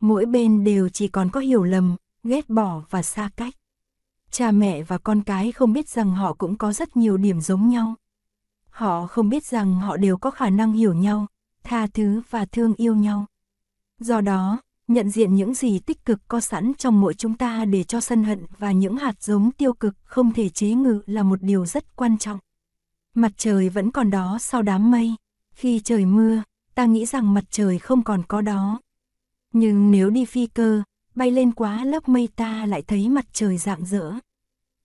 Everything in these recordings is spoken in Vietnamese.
mỗi bên đều chỉ còn có hiểu lầm, ghét bỏ và xa cách. Cha mẹ và con cái không biết rằng họ cũng có rất nhiều điểm giống nhau. Họ không biết rằng họ đều có khả năng hiểu nhau, tha thứ và thương yêu nhau. Do đó, nhận diện những gì tích cực có sẵn trong mỗi chúng ta để cho sân hận và những hạt giống tiêu cực không thể chế ngự là một điều rất quan trọng. Mặt trời vẫn còn đó sau đám mây. Khi trời mưa, ta nghĩ rằng mặt trời không còn có đó. Nhưng nếu đi phi cơ, bay lên quá lớp mây ta lại thấy mặt trời rạng rỡ.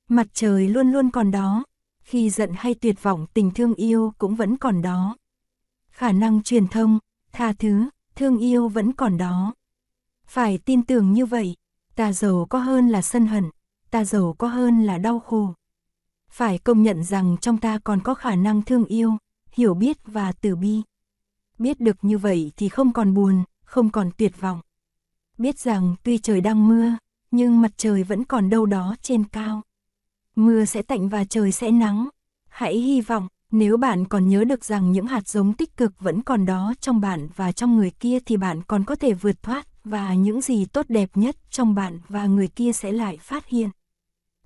Mặt trời luôn luôn còn đó, khi giận hay tuyệt vọng tình thương yêu cũng vẫn còn đó. Khả năng truyền thông, tha thứ, thương yêu vẫn còn đó. Phải tin tưởng như vậy, ta giàu có hơn là sân hận, ta giàu có hơn là đau khổ. Phải công nhận rằng trong ta còn có khả năng thương yêu, hiểu biết và từ bi. Biết được như vậy thì không còn buồn, không còn tuyệt vọng. Biết rằng tuy trời đang mưa, nhưng mặt trời vẫn còn đâu đó trên cao. Mưa sẽ tạnh và trời sẽ nắng. Hãy hy vọng, nếu bạn còn nhớ được rằng những hạt giống tích cực vẫn còn đó trong bạn và trong người kia thì bạn còn có thể vượt thoát và những gì tốt đẹp nhất trong bạn và người kia sẽ lại phát hiện.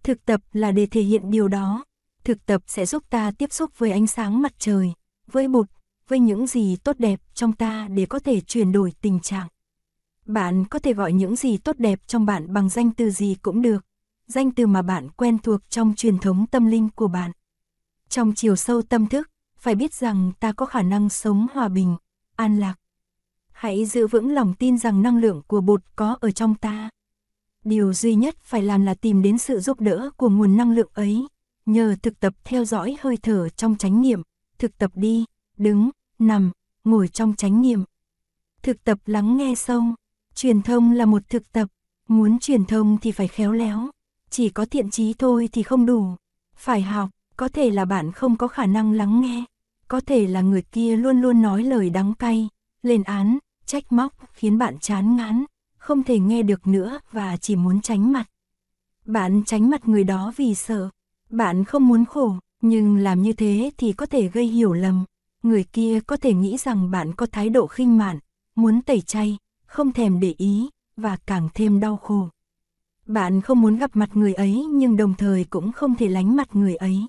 Thực tập là để thể hiện điều đó. Thực tập sẽ giúp ta tiếp xúc với ánh sáng mặt trời, với bụt, với những gì tốt đẹp trong ta để có thể chuyển đổi tình trạng. Bạn có thể gọi những gì tốt đẹp trong bạn bằng danh từ gì cũng được, danh từ mà bạn quen thuộc trong truyền thống tâm linh của bạn. Trong chiều sâu tâm thức, phải biết rằng ta có khả năng sống hòa bình, an lạc. Hãy giữ vững lòng tin rằng năng lượng của bột có ở trong ta. Điều duy nhất phải làm là tìm đến sự giúp đỡ của nguồn năng lượng ấy, nhờ thực tập theo dõi hơi thở trong chánh niệm, thực tập đi, đứng, nằm, ngồi trong chánh niệm. Thực tập lắng nghe sâu, truyền thông là một thực tập, muốn truyền thông thì phải khéo léo, chỉ có thiện trí thôi thì không đủ, phải học, có thể là bạn không có khả năng lắng nghe, có thể là người kia luôn luôn nói lời đắng cay, lên án, trách móc khiến bạn chán ngán, không thể nghe được nữa và chỉ muốn tránh mặt. Bạn tránh mặt người đó vì sợ, bạn không muốn khổ, nhưng làm như thế thì có thể gây hiểu lầm. Người kia có thể nghĩ rằng bạn có thái độ khinh mạn, muốn tẩy chay, không thèm để ý, và càng thêm đau khổ. Bạn không muốn gặp mặt người ấy nhưng đồng thời cũng không thể lánh mặt người ấy.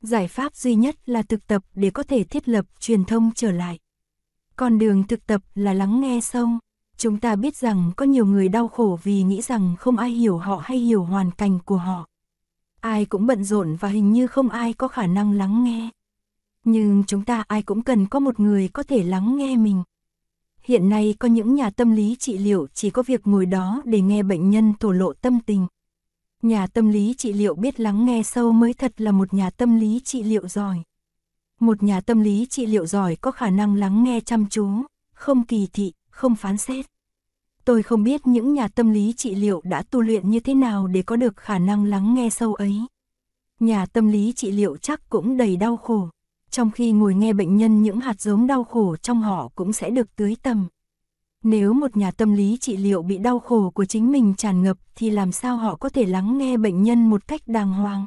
Giải pháp duy nhất là thực tập để có thể thiết lập truyền thông trở lại. Con đường thực tập là lắng nghe sâu. Chúng ta biết rằng có nhiều người đau khổ vì nghĩ rằng không ai hiểu họ hay hiểu hoàn cảnh của họ. Ai cũng bận rộn và hình như không ai có khả năng lắng nghe. Nhưng chúng ta ai cũng cần có một người có thể lắng nghe mình. Hiện nay có những nhà tâm lý trị liệu chỉ có việc ngồi đó để nghe bệnh nhân thổ lộ tâm tình. Nhà tâm lý trị liệu biết lắng nghe sâu mới thật là một nhà tâm lý trị liệu giỏi. Một nhà tâm lý trị liệu giỏi có khả năng lắng nghe chăm chú, không kỳ thị, không phán xét. Tôi không biết những nhà tâm lý trị liệu đã tu luyện như thế nào để có được khả năng lắng nghe sâu ấy. Nhà tâm lý trị liệu chắc cũng đầy đau khổ, trong khi ngồi nghe bệnh nhân những hạt giống đau khổ trong họ cũng sẽ được tưới tầm. Nếu một nhà tâm lý trị liệu bị đau khổ của chính mình tràn ngập thì làm sao họ có thể lắng nghe bệnh nhân một cách đàng hoàng?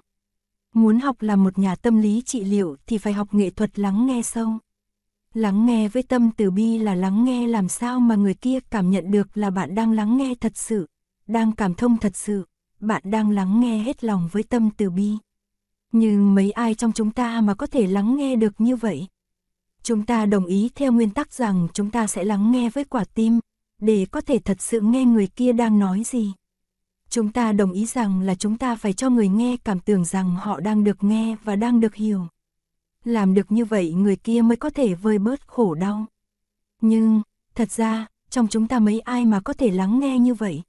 Muốn học làm một nhà tâm lý trị liệu thì phải học nghệ thuật lắng nghe sâu. Lắng nghe với tâm từ bi là lắng nghe làm sao mà người kia cảm nhận được là bạn đang lắng nghe thật sự, đang cảm thông thật sự, bạn đang lắng nghe hết lòng với tâm từ bi. Nhưng mấy ai trong chúng ta mà có thể lắng nghe được như vậy? Chúng ta đồng ý theo nguyên tắc rằng chúng ta sẽ lắng nghe với quả tim, để có thể thật sự nghe người kia đang nói gì. Chúng ta đồng ý rằng là chúng ta phải cho người nghe cảm tưởng rằng họ đang được nghe và đang được hiểu. Làm được như vậy người kia mới có thể vơi bớt khổ đau. Nhưng, thật ra, trong chúng ta mấy ai mà có thể lắng nghe như vậy?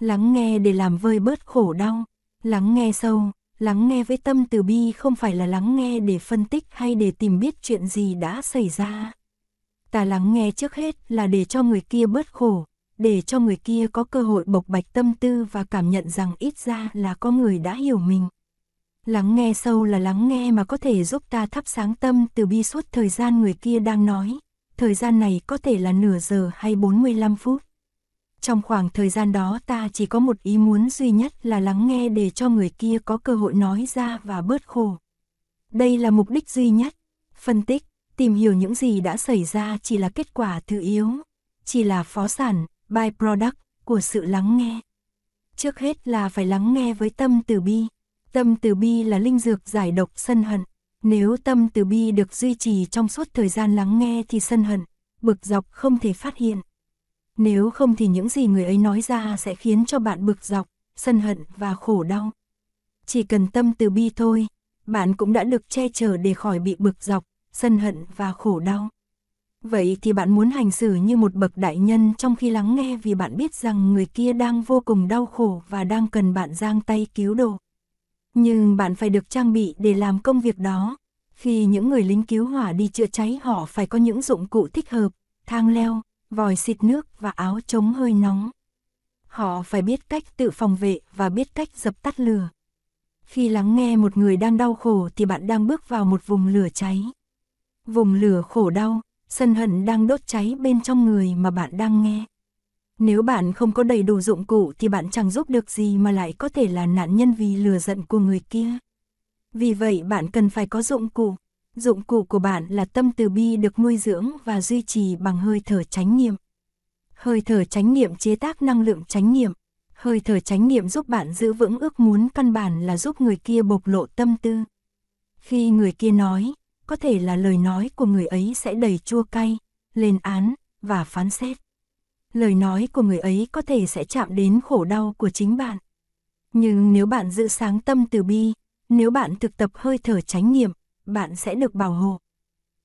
Lắng nghe để làm vơi bớt khổ đau, lắng nghe sâu, lắng nghe với tâm từ bi không phải là lắng nghe để phân tích hay để tìm biết chuyện gì đã xảy ra. Ta lắng nghe trước hết là để cho người kia bớt khổ, để cho người kia có cơ hội bộc bạch tâm tư và cảm nhận rằng ít ra là có người đã hiểu mình. Lắng nghe sâu là lắng nghe mà có thể giúp ta thắp sáng tâm từ bi suốt thời gian người kia đang nói. Thời gian này có thể là nửa giờ hay 45 phút. Trong khoảng thời gian đó ta chỉ có một ý muốn duy nhất là lắng nghe để cho người kia có cơ hội nói ra và bớt khổ. Đây là mục đích duy nhất. Phân tích, tìm hiểu những gì đã xảy ra chỉ là kết quả thứ yếu, chỉ là phó sản, byproduct của sự lắng nghe. Trước hết là phải lắng nghe với tâm từ bi. Tâm từ bi là linh dược giải độc sân hận. Nếu tâm từ bi được duy trì trong suốt thời gian lắng nghe thì sân hận, bực dọc không thể phát hiện. Nếu không thì những gì người ấy nói ra sẽ khiến cho bạn bực dọc, sân hận và khổ đau. Chỉ cần tâm từ bi thôi, bạn cũng đã được che chở để khỏi bị bực dọc, sân hận và khổ đau. Vậy thì bạn muốn hành xử như một bậc đại nhân trong khi lắng nghe vì bạn biết rằng người kia đang vô cùng đau khổ và đang cần bạn giang tay cứu độ. Nhưng bạn phải được trang bị để làm công việc đó. Khi những người lính cứu hỏa đi chữa cháy họ phải có những dụng cụ thích hợp, thang leo, vòi xịt nước và áo chống hơi nóng. Họ phải biết cách tự phòng vệ và biết cách dập tắt lửa. Khi lắng nghe một người đang đau khổ thì bạn đang bước vào một vùng lửa cháy. Vùng lửa khổ đau, sân hận đang đốt cháy bên trong người mà bạn đang nghe. Nếu bạn không có đầy đủ dụng cụ thì bạn chẳng giúp được gì mà lại có thể là nạn nhân vì lừa giận của người kia. Vì vậy bạn cần phải có dụng cụ. Dụng cụ của bạn là tâm từ bi được nuôi dưỡng và duy trì bằng hơi thở chánh niệm. Hơi thở chánh niệm chế tác năng lượng chánh niệm. Hơi thở chánh niệm giúp bạn giữ vững ước muốn căn bản là giúp người kia bộc lộ tâm tư. Khi người kia nói, có thể là lời nói của người ấy sẽ đầy chua cay, lên án và phán xét. Lời nói của người ấy có thể sẽ chạm đến khổ đau của chính bạn. Nhưng nếu bạn giữ sáng tâm từ bi, nếu bạn thực tập hơi thở chánh niệm, bạn sẽ được bảo hộ.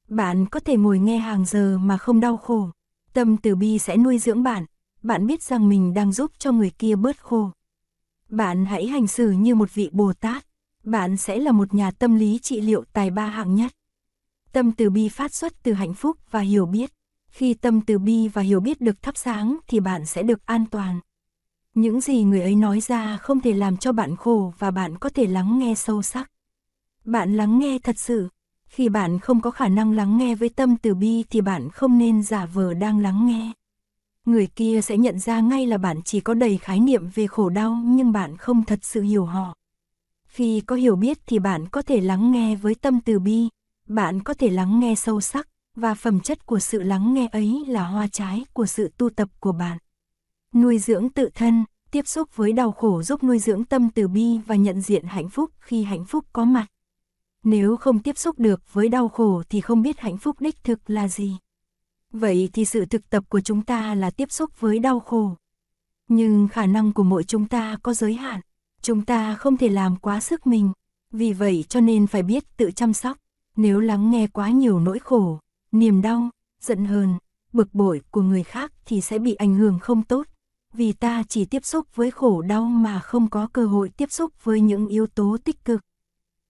Bạn có thể ngồi nghe hàng giờ mà không đau khổ. Tâm từ bi sẽ nuôi dưỡng bạn. Bạn biết rằng mình đang giúp cho người kia bớt khổ. Bạn hãy hành xử như một vị Bồ Tát. Bạn sẽ là một nhà tâm lý trị liệu tài ba hạng nhất. Tâm từ bi phát xuất từ hạnh phúc và hiểu biết. Khi tâm từ bi và hiểu biết được thắp sáng thì bạn sẽ được an toàn. Những gì người ấy nói ra không thể làm cho bạn khổ và bạn có thể lắng nghe sâu sắc. Bạn lắng nghe thật sự. Khi bạn không có khả năng lắng nghe với tâm từ bi thì bạn không nên giả vờ đang lắng nghe. Người kia sẽ nhận ra ngay là bạn chỉ có đầy khái niệm về khổ đau nhưng bạn không thật sự hiểu họ. Khi có hiểu biết thì bạn có thể lắng nghe với tâm từ bi, bạn có thể lắng nghe sâu sắc, và phẩm chất của sự lắng nghe ấy là hoa trái của sự tu tập của bạn. Nuôi dưỡng tự thân, tiếp xúc với đau khổ giúp nuôi dưỡng tâm từ bi và nhận diện hạnh phúc khi hạnh phúc có mặt. Nếu không tiếp xúc được với đau khổ thì không biết hạnh phúc đích thực là gì. Vậy thì sự thực tập của chúng ta là tiếp xúc với đau khổ. Nhưng khả năng của mỗi chúng ta có giới hạn. Chúng ta không thể làm quá sức mình. Vì vậy cho nên phải biết tự chăm sóc. Nếu lắng nghe quá nhiều nỗi khổ, niềm đau, giận hờn, bực bội của người khác thì sẽ bị ảnh hưởng không tốt. Vì ta chỉ tiếp xúc với khổ đau mà không có cơ hội tiếp xúc với những yếu tố tích cực.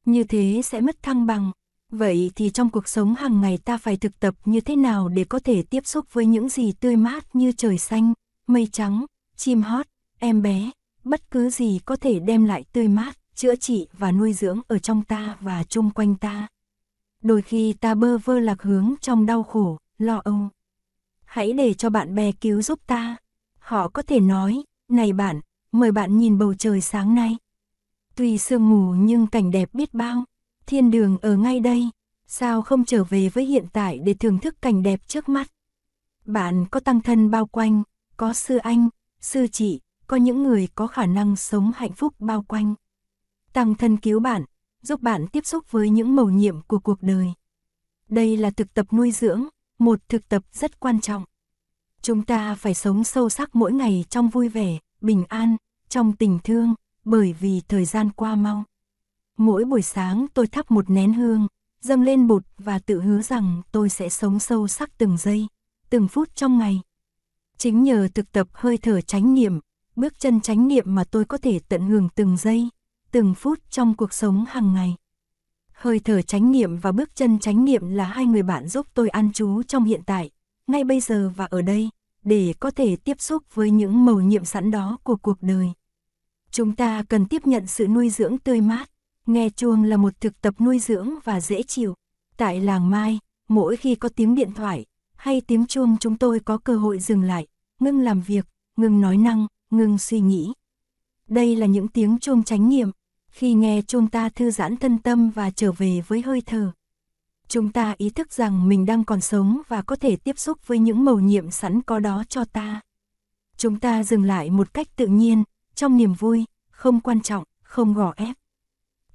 Như thế sẽ mất thăng bằng. Vậy thì trong cuộc sống hàng ngày ta phải thực tập như thế nào để có thể tiếp xúc với những gì tươi mát như trời xanh, mây trắng, chim hót, em bé, bất cứ gì có thể đem lại tươi mát, chữa trị và nuôi dưỡng ở trong ta và chung quanh ta. Đôi khi ta bơ vơ lạc hướng trong đau khổ, lo âu. Hãy để cho bạn bè cứu giúp ta. Họ có thể nói, này bạn, mời bạn nhìn bầu trời sáng nay. Tuy sương mù nhưng cảnh đẹp biết bao, thiên đường ở ngay đây, sao không trở về với hiện tại để thưởng thức cảnh đẹp trước mắt. Bạn có tăng thân bao quanh, có sư anh, sư chị, có những người có khả năng sống hạnh phúc bao quanh. Tăng thân cứu bạn, giúp bạn tiếp xúc với những mầu nhiệm của cuộc đời. Đây là thực tập nuôi dưỡng, một thực tập rất quan trọng. Chúng ta phải sống sâu sắc mỗi ngày trong vui vẻ, bình an, trong tình thương, bởi vì thời gian qua mau. Mỗi buổi sáng tôi thắp một nén hương, dâng lên bụt và tự hứa rằng tôi sẽ sống sâu sắc từng giây, từng phút trong ngày. Chính nhờ thực tập hơi thở chánh niệm, bước chân chánh niệm mà tôi có thể tận hưởng từng giây, từng phút trong cuộc sống hàng ngày. Hơi thở chánh niệm và bước chân chánh niệm là hai người bạn giúp tôi an trú trong hiện tại, ngay bây giờ và ở đây, để có thể tiếp xúc với những mầu nhiệm sẵn đó của cuộc đời. Chúng ta cần tiếp nhận sự nuôi dưỡng tươi mát, nghe chuông là một thực tập nuôi dưỡng và dễ chịu. Tại làng Mai, mỗi khi có tiếng điện thoại hay tiếng chuông chúng tôi có cơ hội dừng lại, ngưng làm việc, ngừng nói năng, ngừng suy nghĩ. Đây là những tiếng chuông chánh niệm, khi nghe chuông ta thư giãn thân tâm và trở về với hơi thở. Chúng ta ý thức rằng mình đang còn sống và có thể tiếp xúc với những mầu nhiệm sẵn có đó cho ta. Chúng ta dừng lại một cách tự nhiên, trong niềm vui, không quan trọng, không gò ép.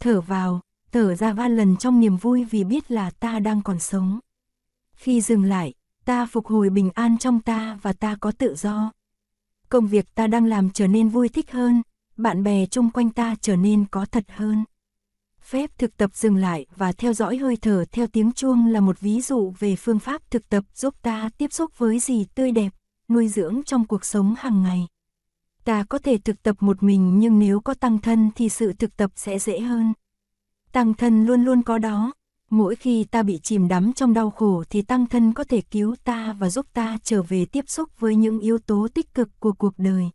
Thở vào, thở ra ba lần trong niềm vui vì biết là ta đang còn sống. Khi dừng lại, ta phục hồi bình an trong ta và ta có tự do. Công việc ta đang làm trở nên vui thích hơn, bạn bè chung quanh ta trở nên có thật hơn. Phép thực tập dừng lại và theo dõi hơi thở theo tiếng chuông là một ví dụ về phương pháp thực tập giúp ta tiếp xúc với gì tươi đẹp, nuôi dưỡng trong cuộc sống hàng ngày. Ta có thể thực tập một mình nhưng nếu có tăng thân thì sự thực tập sẽ dễ hơn. Tăng thân luôn luôn có đó. Mỗi khi ta bị chìm đắm trong đau khổ thì tăng thân có thể cứu ta và giúp ta trở về tiếp xúc với những yếu tố tích cực của cuộc đời.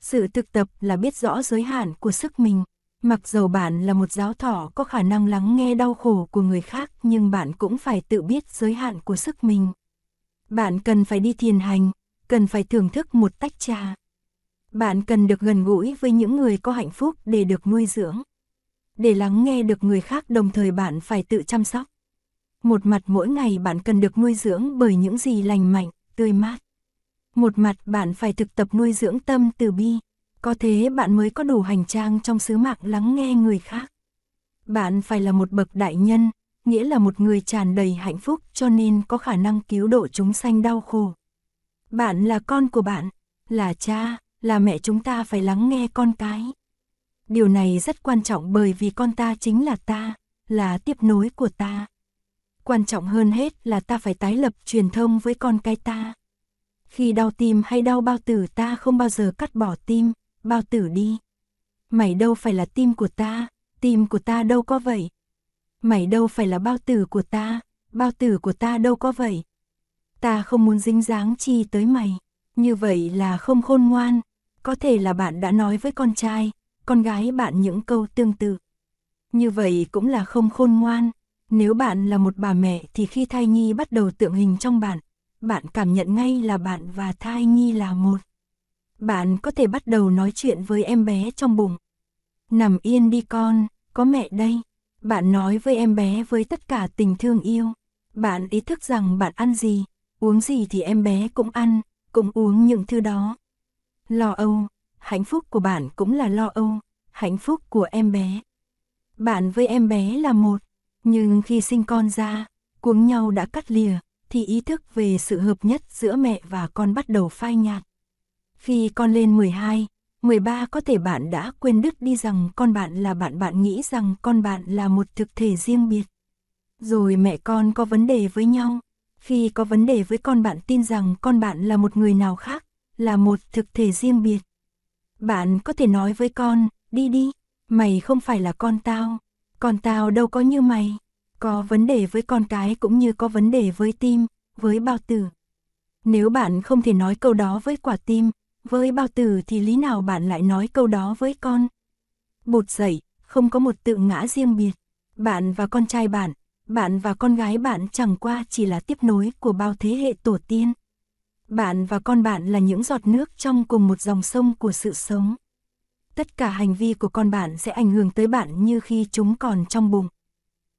Sự thực tập là biết rõ giới hạn của sức mình. Mặc dầu bạn là một giáo thọ có khả năng lắng nghe đau khổ của người khác nhưng bạn cũng phải tự biết giới hạn của sức mình. Bạn cần phải đi thiền hành, cần phải thưởng thức một tách trà. Bạn cần được gần gũi với những người có hạnh phúc để được nuôi dưỡng. Để lắng nghe được người khác đồng thời bạn phải tự chăm sóc. Một mặt mỗi ngày bạn cần được nuôi dưỡng bởi những gì lành mạnh, tươi mát. Một mặt bạn phải thực tập nuôi dưỡng tâm từ bi, có thế bạn mới có đủ hành trang trong sứ mạng lắng nghe người khác. Bạn phải là một bậc đại nhân, nghĩa là một người tràn đầy hạnh phúc cho nên có khả năng cứu độ chúng sanh đau khổ. Bạn là con của bạn, là cha, là mẹ chúng ta phải lắng nghe con cái. Điều này rất quan trọng bởi vì con ta chính là ta, là tiếp nối của ta. Quan trọng hơn hết là ta phải tái lập truyền thông với con cái ta. Khi đau tim hay đau bao tử ta không bao giờ cắt bỏ tim, bao tử đi. Mày đâu phải là tim của ta, tim của ta đâu có vậy. Mày đâu phải là bao tử của ta, bao tử của ta đâu có vậy. Ta không muốn dính dáng chi tới mày, như vậy là không khôn ngoan. Có thể là bạn đã nói với con trai, con gái bạn những câu tương tự. Như vậy cũng là không khôn ngoan. Nếu bạn là một bà mẹ thì khi thai nhi bắt đầu tượng hình trong bạn, bạn cảm nhận ngay là bạn và thai nhi là một. Bạn có thể bắt đầu nói chuyện với em bé trong bụng. Nằm yên đi con, có mẹ đây. Bạn nói với em bé với tất cả tình thương yêu. Bạn ý thức rằng bạn ăn gì, uống gì thì em bé cũng ăn, cũng uống những thứ đó. Lo âu, hạnh phúc của bạn cũng là lo âu, hạnh phúc của em bé. Bạn với em bé là một, nhưng khi sinh con ra, cuống nhau đã cắt lìa, thì ý thức về sự hợp nhất giữa mẹ và con bắt đầu phai nhạt. Khi con lên 12, 13 có thể bạn đã quên đứt đi rằng con bạn là bạn bạn nghĩ rằng con bạn là một thực thể riêng biệt. Rồi mẹ con có vấn đề với nhau. Khi có vấn đề với con bạn tin rằng con bạn là một người nào khác, là một thực thể riêng biệt. Bạn có thể nói với con, đi đi, mày không phải là con tao, con tao đâu có như mày. Có vấn đề với con cái cũng như có vấn đề với tim, với bao tử. Nếu bạn không thể nói câu đó với quả tim, với bao tử thì lý nào bạn lại nói câu đó với con? Bụt dậy, không có một tự ngã riêng biệt. Bạn và con trai bạn, bạn và con gái bạn chẳng qua chỉ là tiếp nối của bao thế hệ tổ tiên. Bạn và con bạn là những giọt nước trong cùng một dòng sông của sự sống. Tất cả hành vi của con bạn sẽ ảnh hưởng tới bạn như khi chúng còn trong bụng.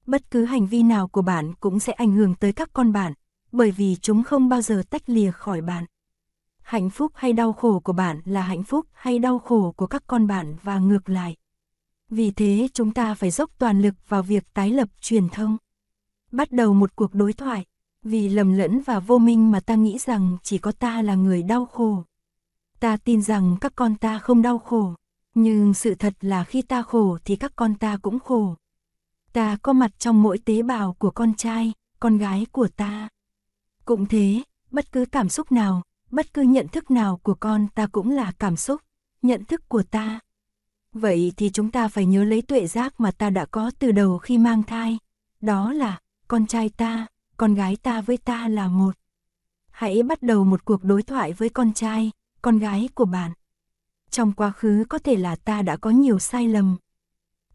Bất cứ hành vi nào của bạn cũng sẽ ảnh hưởng tới các con bạn, bởi vì chúng không bao giờ tách lìa khỏi bạn. Hạnh phúc hay đau khổ của bạn là hạnh phúc hay đau khổ của các con bạn và ngược lại. Vì thế chúng ta phải dốc toàn lực vào việc tái lập truyền thông. Bắt đầu một cuộc đối thoại, vì lầm lẫn và vô minh mà ta nghĩ rằng chỉ có ta là người đau khổ. Ta tin rằng các con ta không đau khổ, nhưng sự thật là khi ta khổ thì các con ta cũng khổ. Ta có mặt trong mỗi tế bào của con trai, con gái của ta. Cũng thế, bất cứ cảm xúc nào, bất cứ nhận thức nào của con ta cũng là cảm xúc, nhận thức của ta. Vậy thì chúng ta phải nhớ lấy tuệ giác mà ta đã có từ đầu khi mang thai. Đó là, con trai ta, con gái ta với ta là một. Hãy bắt đầu một cuộc đối thoại với con trai, con gái của bạn. Trong quá khứ có thể là ta đã có nhiều sai lầm.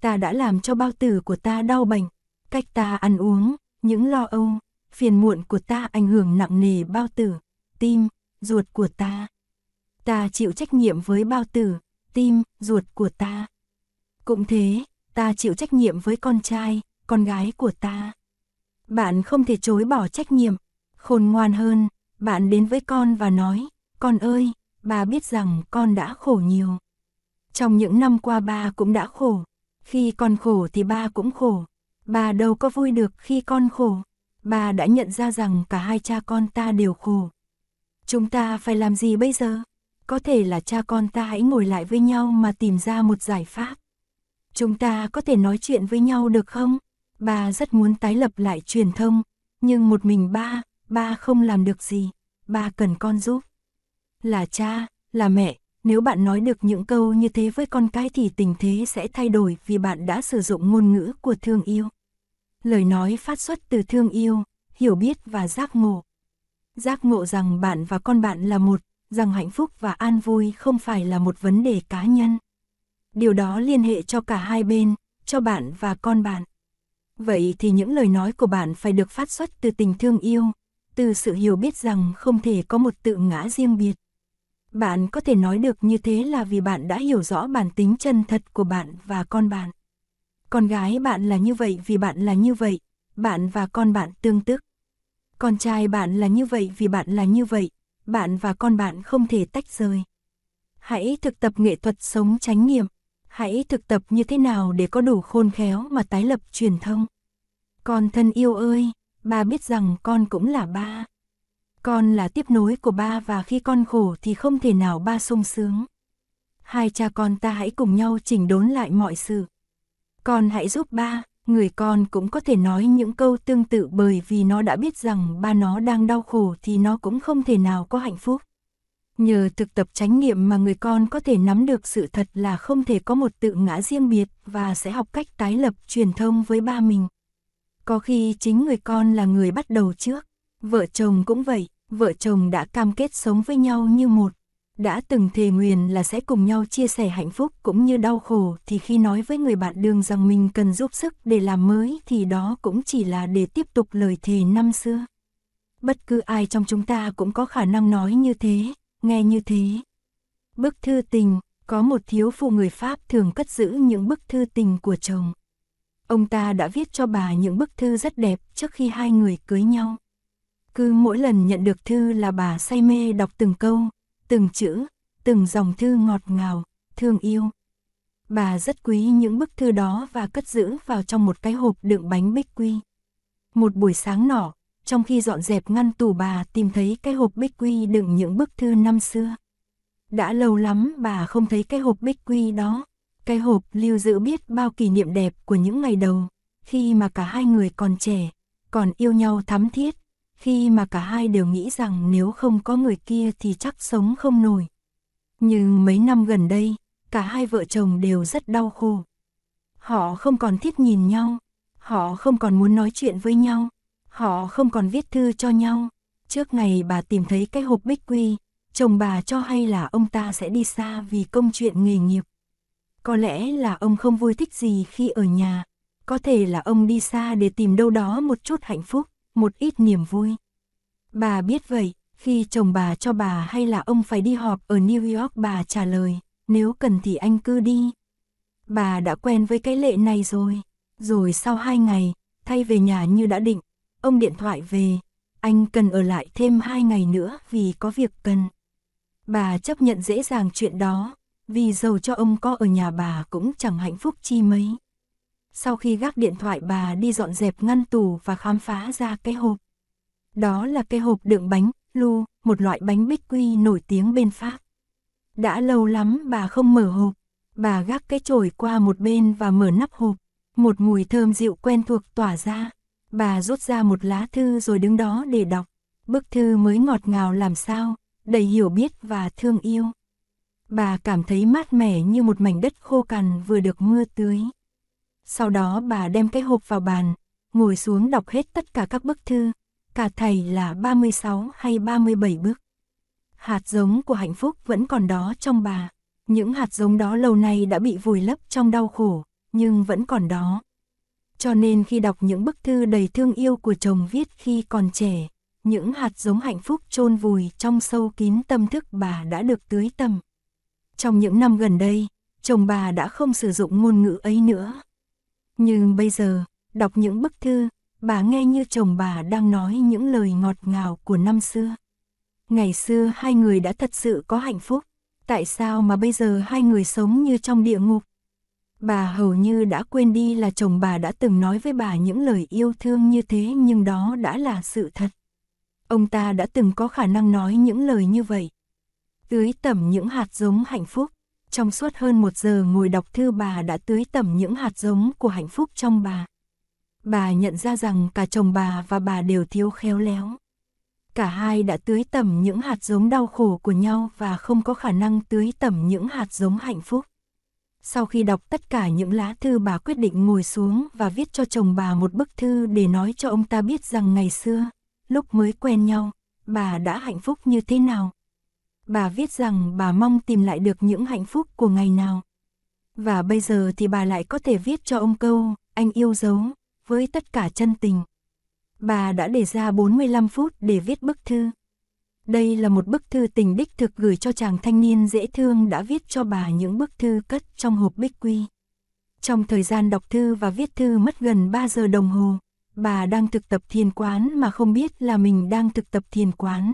Ta đã làm cho bao tử của ta đau bệnh, cách ta ăn uống, những lo âu, phiền muộn của ta ảnh hưởng nặng nề bao tử, tim, ruột của ta. Ta chịu trách nhiệm với bao tử, tim, ruột của ta. Cũng thế, ta chịu trách nhiệm với con trai, con gái của ta. Bạn không thể chối bỏ trách nhiệm. Khôn ngoan hơn, bạn đến với con và nói, con ơi, bà biết rằng con đã khổ nhiều. Trong những năm qua ba cũng đã khổ, khi con khổ thì ba cũng khổ, bà đâu có vui được khi con khổ, bà đã nhận ra rằng cả hai cha con ta đều khổ. Chúng ta phải làm gì bây giờ? Có thể là cha con ta hãy ngồi lại với nhau mà tìm ra một giải pháp. Chúng ta có thể nói chuyện với nhau được không? Ba rất muốn tái lập lại truyền thông, nhưng một mình ba, ba không làm được gì, ba cần con giúp. Là cha, là mẹ, nếu bạn nói được những câu như thế với con cái thì tình thế sẽ thay đổi vì bạn đã sử dụng ngôn ngữ của thương yêu. Lời nói phát xuất từ thương yêu, hiểu biết và giác ngộ. Giác ngộ rằng bạn và con bạn là một, rằng hạnh phúc và an vui không phải là một vấn đề cá nhân. Điều đó liên hệ cho cả hai bên, cho bạn và con bạn. Vậy thì những lời nói của bạn phải được phát xuất từ tình thương yêu, từ sự hiểu biết rằng không thể có một tự ngã riêng biệt. Bạn có thể nói được như thế là vì bạn đã hiểu rõ bản tính chân thật của bạn và con bạn. Con gái bạn là như vậy vì bạn là như vậy, bạn và con bạn tương tức. Con trai bạn là như vậy vì bạn là như vậy, bạn và con bạn không thể tách rời. Hãy thực tập nghệ thuật sống chánh nghiệm hãy thực tập như thế nào để có đủ khôn khéo mà tái lập truyền thông. Con thân yêu ơi, ba biết rằng con cũng là ba. Con là tiếp nối của ba và khi con khổ thì không thể nào ba sung sướng. Hai cha con ta hãy cùng nhau chỉnh đốn lại mọi sự. Con hãy giúp ba, người con cũng có thể nói những câu tương tự bởi vì nó đã biết rằng ba nó đang đau khổ thì nó cũng không thể nào có hạnh phúc. Nhờ thực tập chánh niệm mà người con có thể nắm được sự thật là không thể có một tự ngã riêng biệt và sẽ học cách tái lập truyền thông với ba mình. Có khi chính người con là người bắt đầu trước, vợ chồng cũng vậy, vợ chồng đã cam kết sống với nhau như một, đã từng thề nguyền là sẽ cùng nhau chia sẻ hạnh phúc cũng như đau khổ thì khi nói với người bạn đường rằng mình cần giúp sức để làm mới thì đó cũng chỉ là để tiếp tục lời thề năm xưa. Bất cứ ai trong chúng ta cũng có khả năng nói như thế, nghe như thế. Bức thư tình, có một thiếu phụ người Pháp thường cất giữ những bức thư tình của chồng. Ông ta đã viết cho bà những bức thư rất đẹp trước khi hai người cưới nhau. Cứ mỗi lần nhận được thư là bà say mê đọc từng câu, từng chữ, từng dòng thư ngọt ngào, thương yêu. Bà rất quý những bức thư đó và cất giữ vào trong một cái hộp đựng bánh bích quy. Một buổi sáng nọ, trong khi dọn dẹp ngăn tủ bà tìm thấy cái hộp bích quy đựng những bức thư năm xưa. Đã lâu lắm bà không thấy cái hộp bích quy đó. Cái hộp lưu giữ biết bao kỷ niệm đẹp của những ngày đầu, khi mà cả hai người còn trẻ, còn yêu nhau thắm thiết, khi mà cả hai đều nghĩ rằng nếu không có người kia thì chắc sống không nổi. Nhưng mấy năm gần đây, cả hai vợ chồng đều rất đau khổ. Họ không còn thiết nhìn nhau, họ không còn muốn nói chuyện với nhau, họ không còn viết thư cho nhau. Trước ngày bà tìm thấy cái hộp bích quy, chồng bà cho hay là ông ta sẽ đi xa vì công chuyện nghề nghiệp. Có lẽ là ông không vui thích gì khi ở nhà, có thể là ông đi xa để tìm đâu đó một chút hạnh phúc, một ít niềm vui. Bà biết vậy, khi chồng bà cho bà hay là ông phải đi họp ở New York bà trả lời, nếu cần thì anh cứ đi. Bà đã quen với cái lệ này rồi, rồi sau hai ngày, thay về nhà như đã định, ông điện thoại về, anh cần ở lại thêm hai ngày nữa vì có việc cần. Bà chấp nhận dễ dàng chuyện đó, vì dầu cho ông có ở nhà bà cũng chẳng hạnh phúc chi mấy. Sau khi gác điện thoại bà đi dọn dẹp ngăn tủ và khám phá ra cái hộp. Đó là cái hộp đựng bánh, lu, một loại bánh bích quy nổi tiếng bên Pháp. Đã lâu lắm bà không mở hộp, bà gác cái chổi qua một bên và mở nắp hộp. Một mùi thơm dịu quen thuộc tỏa ra. Bà rút ra một lá thư rồi đứng đó để đọc. Bức thư mới ngọt ngào làm sao, đầy hiểu biết và thương yêu. Bà cảm thấy mát mẻ như một mảnh đất khô cằn vừa được mưa tưới. Sau đó bà đem cái hộp vào bàn, ngồi xuống đọc hết tất cả các bức thư, cả thầy là 36 hay 37 bức. Hạt giống của hạnh phúc vẫn còn đó trong bà. Những hạt giống đó lâu nay đã bị vùi lấp trong đau khổ, nhưng vẫn còn đó. Cho nên khi đọc những bức thư đầy thương yêu của chồng viết khi còn trẻ, những hạt giống hạnh phúc chôn vùi trong sâu kín tâm thức bà đã được tưới tầm. Trong những năm gần đây, chồng bà đã không sử dụng ngôn ngữ ấy nữa. Nhưng bây giờ, đọc những bức thư, bà nghe như chồng bà đang nói những lời ngọt ngào của năm xưa. Ngày xưa hai người đã thật sự có hạnh phúc, tại sao mà bây giờ hai người sống như trong địa ngục? Bà hầu như đã quên đi là chồng bà đã từng nói với bà những lời yêu thương như thế, nhưng đó đã là sự thật. Ông ta đã từng có khả năng nói những lời như vậy. Tưới tẩm những hạt giống hạnh phúc. Trong suốt hơn một giờ ngồi đọc thư, bà đã tưới tẩm những hạt giống của hạnh phúc trong bà. Bà nhận ra rằng cả chồng bà và bà đều thiếu khéo léo. Cả hai đã tưới tẩm những hạt giống đau khổ của nhau và không có khả năng tưới tẩm những hạt giống hạnh phúc. Sau khi đọc tất cả những lá thư bà quyết định ngồi xuống và viết cho chồng bà một bức thư để nói cho ông ta biết rằng ngày xưa, lúc mới quen nhau, bà đã hạnh phúc như thế nào. Bà viết rằng bà mong tìm lại được những hạnh phúc của ngày nào. Và bây giờ thì bà lại có thể viết cho ông câu, anh yêu dấu, với tất cả chân tình. Bà đã để ra 45 phút để viết bức thư. Đây là một bức thư tình đích thực gửi cho chàng thanh niên dễ thương đã viết cho bà những bức thư cất trong hộp bích quy. Trong thời gian đọc thư và viết thư mất gần 3 giờ đồng hồ, bà đang thực tập thiền quán mà không biết là mình đang thực tập thiền quán.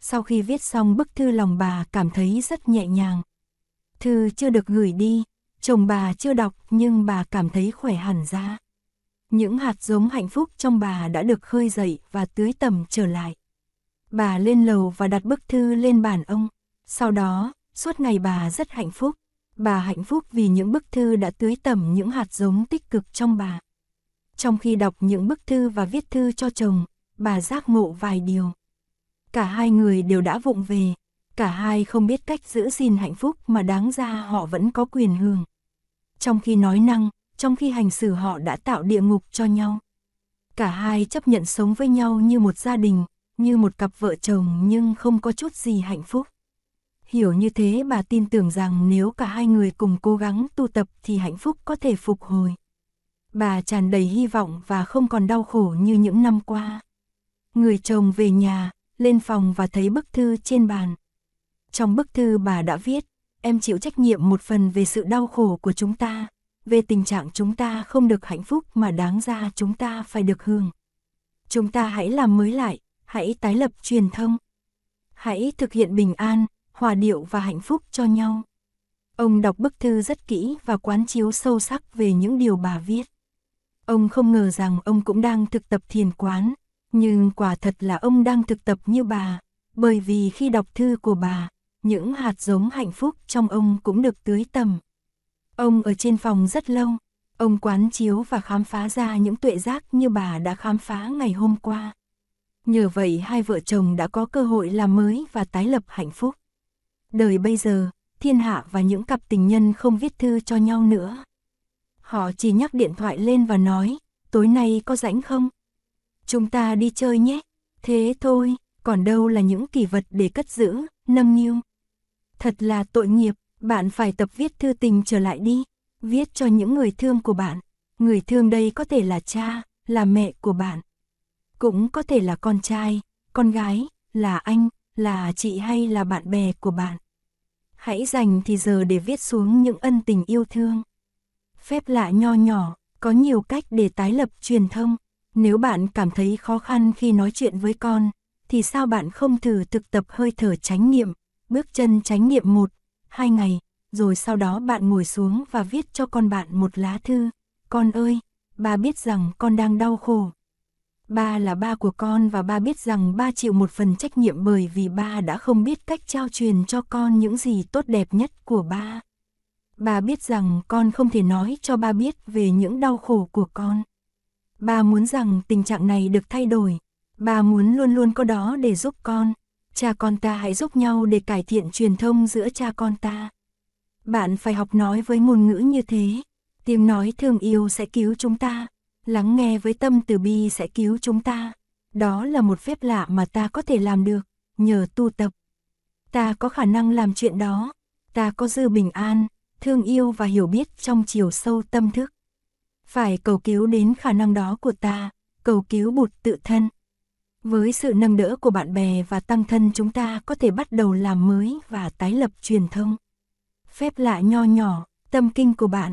Sau khi viết xong bức thư lòng bà cảm thấy rất nhẹ nhàng. Thư chưa được gửi đi, chồng bà chưa đọc nhưng bà cảm thấy khỏe hẳn ra. Những hạt giống hạnh phúc trong bà đã được khơi dậy và tưới tầm trở lại. Bà lên lầu và đặt bức thư lên bàn ông. Sau đó, suốt ngày bà rất hạnh phúc. Bà hạnh phúc vì những bức thư đã tưới tẩm những hạt giống tích cực trong bà. Trong khi đọc những bức thư và viết thư cho chồng, bà giác ngộ vài điều. Cả hai người đều đã vụng về, cả hai không biết cách giữ gìn hạnh phúc mà đáng ra họ vẫn có quyền hưởng. Trong khi nói năng, trong khi hành xử họ đã tạo địa ngục cho nhau. Cả hai chấp nhận sống với nhau như một gia đình, như một cặp vợ chồng nhưng không có chút gì hạnh phúc. Hiểu như thế bà tin tưởng rằng nếu cả hai người cùng cố gắng tu tập thì hạnh phúc có thể phục hồi. Bà tràn đầy hy vọng và không còn đau khổ như những năm qua. Người chồng về nhà, lên phòng và thấy bức thư trên bàn. Trong bức thư bà đã viết, em chịu trách nhiệm một phần về sự đau khổ của chúng ta, về tình trạng chúng ta không được hạnh phúc mà đáng ra chúng ta phải được hưởng. Chúng ta hãy làm mới lại, hãy tái lập truyền thông. Hãy thực hiện bình an, hòa điệu và hạnh phúc cho nhau. Ông đọc bức thư rất kỹ và quán chiếu sâu sắc về những điều bà viết. Ông không ngờ rằng ông cũng đang thực tập thiền quán, nhưng quả thật là ông đang thực tập như bà, bởi vì khi đọc thư của bà, những hạt giống hạnh phúc trong ông cũng được tưới tầm. Ông ở trên phòng rất lâu, ông quán chiếu và khám phá ra những tuệ giác như bà đã khám phá ngày hôm qua. Nhờ vậy hai vợ chồng đã có cơ hội làm mới và tái lập hạnh phúc. Đời bây giờ, thiên hạ và những cặp tình nhân không viết thư cho nhau nữa. Họ chỉ nhắc điện thoại lên và nói, tối nay có rảnh không? Chúng ta đi chơi nhé. Thế thôi, còn đâu là những kỷ vật để cất giữ, nâng niu. Thật là tội nghiệp, bạn phải tập viết thư tình trở lại đi. Viết cho những người thương của bạn. Người thương đây có thể là cha, là mẹ của bạn. Cũng có thể là con trai, con gái, là anh, là chị hay là bạn bè của bạn. Hãy dành thì giờ để viết xuống những ân tình yêu thương. Phép lạ nho nhỏ, có nhiều cách để tái lập truyền thông. Nếu bạn cảm thấy khó khăn khi nói chuyện với con, thì sao bạn không thử thực tập hơi thở chánh niệm, bước chân chánh niệm một, hai ngày, rồi sau đó bạn ngồi xuống và viết cho con bạn một lá thư. Con ơi, ba biết rằng con đang đau khổ, Ba là ba của con và ba biết rằng ba chịu một phần trách nhiệm bởi vì ba đã không biết cách trao truyền cho con những gì tốt đẹp nhất của ba. Ba biết rằng con không thể nói cho ba biết về những đau khổ của con. Ba muốn rằng tình trạng này được thay đổi. Ba muốn luôn luôn có đó để giúp con. Cha con ta hãy giúp nhau để cải thiện truyền thông giữa cha con ta. Bạn phải học nói với ngôn ngữ như thế. Tiếng nói thương yêu sẽ cứu chúng ta lắng nghe với tâm từ bi sẽ cứu chúng ta. Đó là một phép lạ mà ta có thể làm được, nhờ tu tập. Ta có khả năng làm chuyện đó, ta có dư bình an, thương yêu và hiểu biết trong chiều sâu tâm thức. Phải cầu cứu đến khả năng đó của ta, cầu cứu bụt tự thân. Với sự nâng đỡ của bạn bè và tăng thân chúng ta có thể bắt đầu làm mới và tái lập truyền thông. Phép lạ nho nhỏ, tâm kinh của bạn